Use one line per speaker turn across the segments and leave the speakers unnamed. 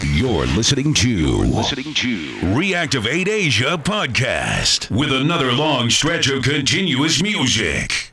You're listening to You're listening to Reactivate Asia podcast with another long stretch of continuous music.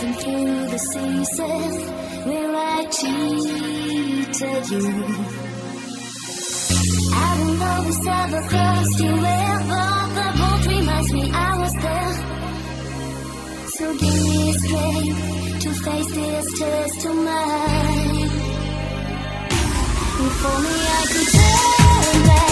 Passing through the season where I cheated you. I will always have a cross to ever. The boat reminds me I was there. So give me strength to face this test of mine. If only I could turn back.